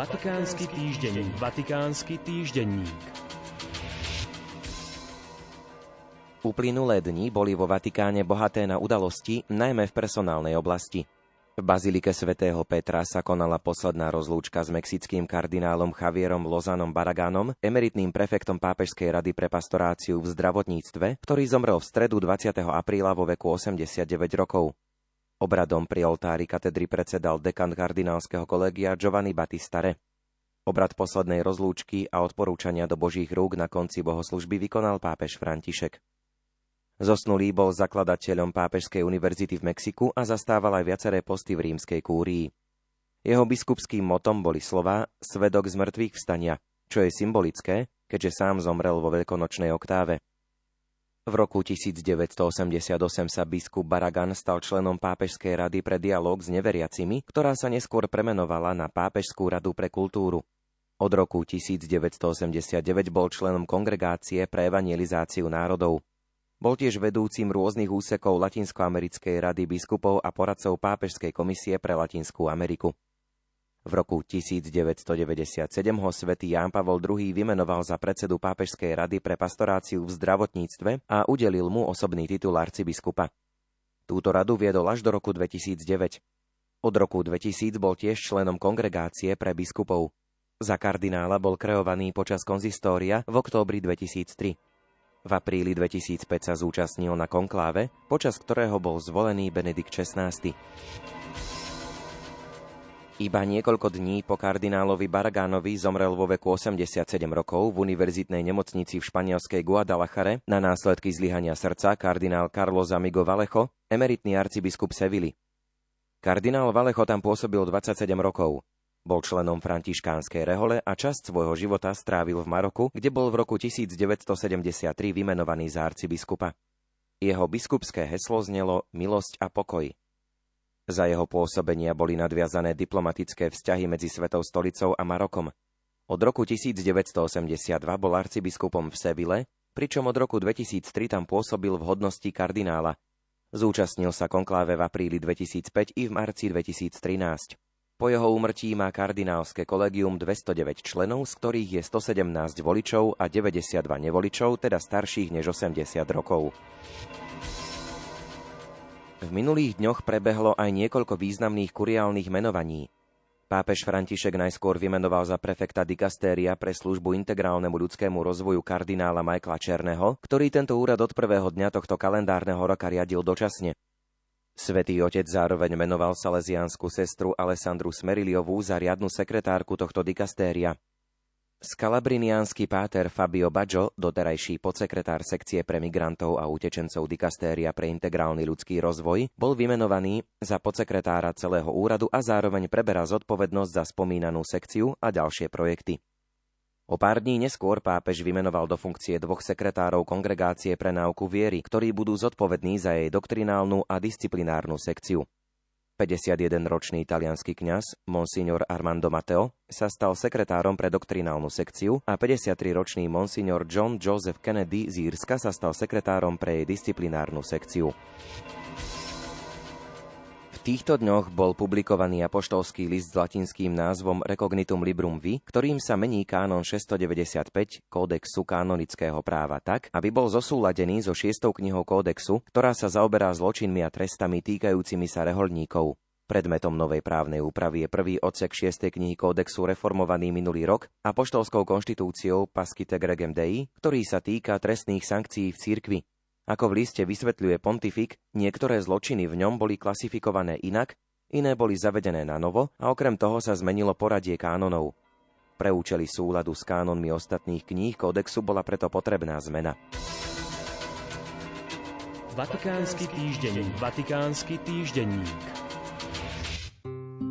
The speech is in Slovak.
Vatikánsky týždenník. Vatikánsky týždenník. Uplynulé dni boli vo Vatikáne bohaté na udalosti, najmä v personálnej oblasti. V bazilike svätého Petra sa konala posledná rozlúčka s mexickým kardinálom Javierom Lozanom Baragánom, emeritným prefektom Pápežskej rady pre pastoráciu v zdravotníctve, ktorý zomrel v stredu 20. apríla vo veku 89 rokov. Obradom pri oltári katedry predsedal dekan kardinálskeho kolegia Giovanni Battistare. Obrad poslednej rozlúčky a odporúčania do Božích rúk na konci bohoslužby vykonal pápež František. Zosnulý bol zakladateľom Pápežskej univerzity v Mexiku a zastával aj viaceré posty v rímskej kúrii. Jeho biskupským motom boli slova Svedok z mŕtvych vstania, čo je symbolické, keďže sám zomrel vo veľkonočnej oktáve. V roku 1988 sa biskup Baragan stal členom Pápežskej rady pre dialog s neveriacimi, ktorá sa neskôr premenovala na Pápežskú radu pre kultúru. Od roku 1989 bol členom kongregácie pre evangelizáciu národov. Bol tiež vedúcim rôznych úsekov Latinskoamerickej rady biskupov a poradcov Pápežskej komisie pre Latinskú Ameriku. V roku 1997 ho svätý Ján Pavol II vymenoval za predsedu Pápežskej rady pre pastoráciu v zdravotníctve a udelil mu osobný titul arcibiskupa. Túto radu viedol až do roku 2009. Od roku 2000 bol tiež členom kongregácie pre biskupov. Za kardinála bol kreovaný počas konzistória v októbri 2003. V apríli 2005 sa zúčastnil na konkláve, počas ktorého bol zvolený Benedikt XVI. Iba niekoľko dní po kardinálovi Baragánovi zomrel vo veku 87 rokov v univerzitnej nemocnici v španielskej Guadalajare na následky zlyhania srdca kardinál Carlos Amigo Valecho, emeritný arcibiskup Sevily. Kardinál Valecho tam pôsobil 27 rokov. Bol členom františkánskej rehole a časť svojho života strávil v Maroku, kde bol v roku 1973 vymenovaný za arcibiskupa. Jeho biskupské heslo znelo Milosť a pokoj. Za jeho pôsobenia boli nadviazané diplomatické vzťahy medzi Svetou stolicou a Marokom. Od roku 1982 bol arcibiskupom v Sevile, pričom od roku 2003 tam pôsobil v hodnosti kardinála. Zúčastnil sa konkláve v apríli 2005 i v marci 2013. Po jeho úmrtí má kardinálske kolegium 209 členov, z ktorých je 117 voličov a 92 nevoličov, teda starších než 80 rokov. V minulých dňoch prebehlo aj niekoľko významných kuriálnych menovaní. Pápež František najskôr vymenoval za prefekta dikastéria pre službu integrálnemu ľudskému rozvoju kardinála Michaela Černého, ktorý tento úrad od prvého dňa tohto kalendárneho roka riadil dočasne. Svetý otec zároveň menoval salesiánsku sestru Alessandru Smeriliovú za riadnu sekretárku tohto dikastéria. Skalabriniánsky páter Fabio Baggio, doterajší podsekretár sekcie pre migrantov a utečencov dikastéria pre integrálny ľudský rozvoj, bol vymenovaný za podsekretára celého úradu a zároveň preberá zodpovednosť za spomínanú sekciu a ďalšie projekty. O pár dní neskôr pápež vymenoval do funkcie dvoch sekretárov Kongregácie pre náuku viery, ktorí budú zodpovední za jej doktrinálnu a disciplinárnu sekciu. 51-ročný italianský kňaz, monsignor Armando Matteo, sa stal sekretárom pre doktrinálnu sekciu a 53-ročný monsignor John Joseph Kennedy z Írska sa stal sekretárom pre jej disciplinárnu sekciu týchto dňoch bol publikovaný apoštolský list s latinským názvom Recognitum Librum Vi, ktorým sa mení kánon 695 kódexu kanonického práva tak, aby bol zosúladený so šiestou knihou kódexu, ktorá sa zaoberá zločinmi a trestami týkajúcimi sa reholníkov. Predmetom novej právnej úpravy je prvý odsek 6. knihy kódexu reformovaný minulý rok a poštolskou konštitúciou Pascite Gregem Dei, ktorý sa týka trestných sankcií v cirkvi, ako v liste vysvetľuje pontifik, niektoré zločiny v ňom boli klasifikované inak, iné boli zavedené na novo a okrem toho sa zmenilo poradie kánonov. Pre účely súladu s kánonmi ostatných kníh kódexu bola preto potrebná zmena. Vatikánsky týždenník. Vatikánsky týždenník.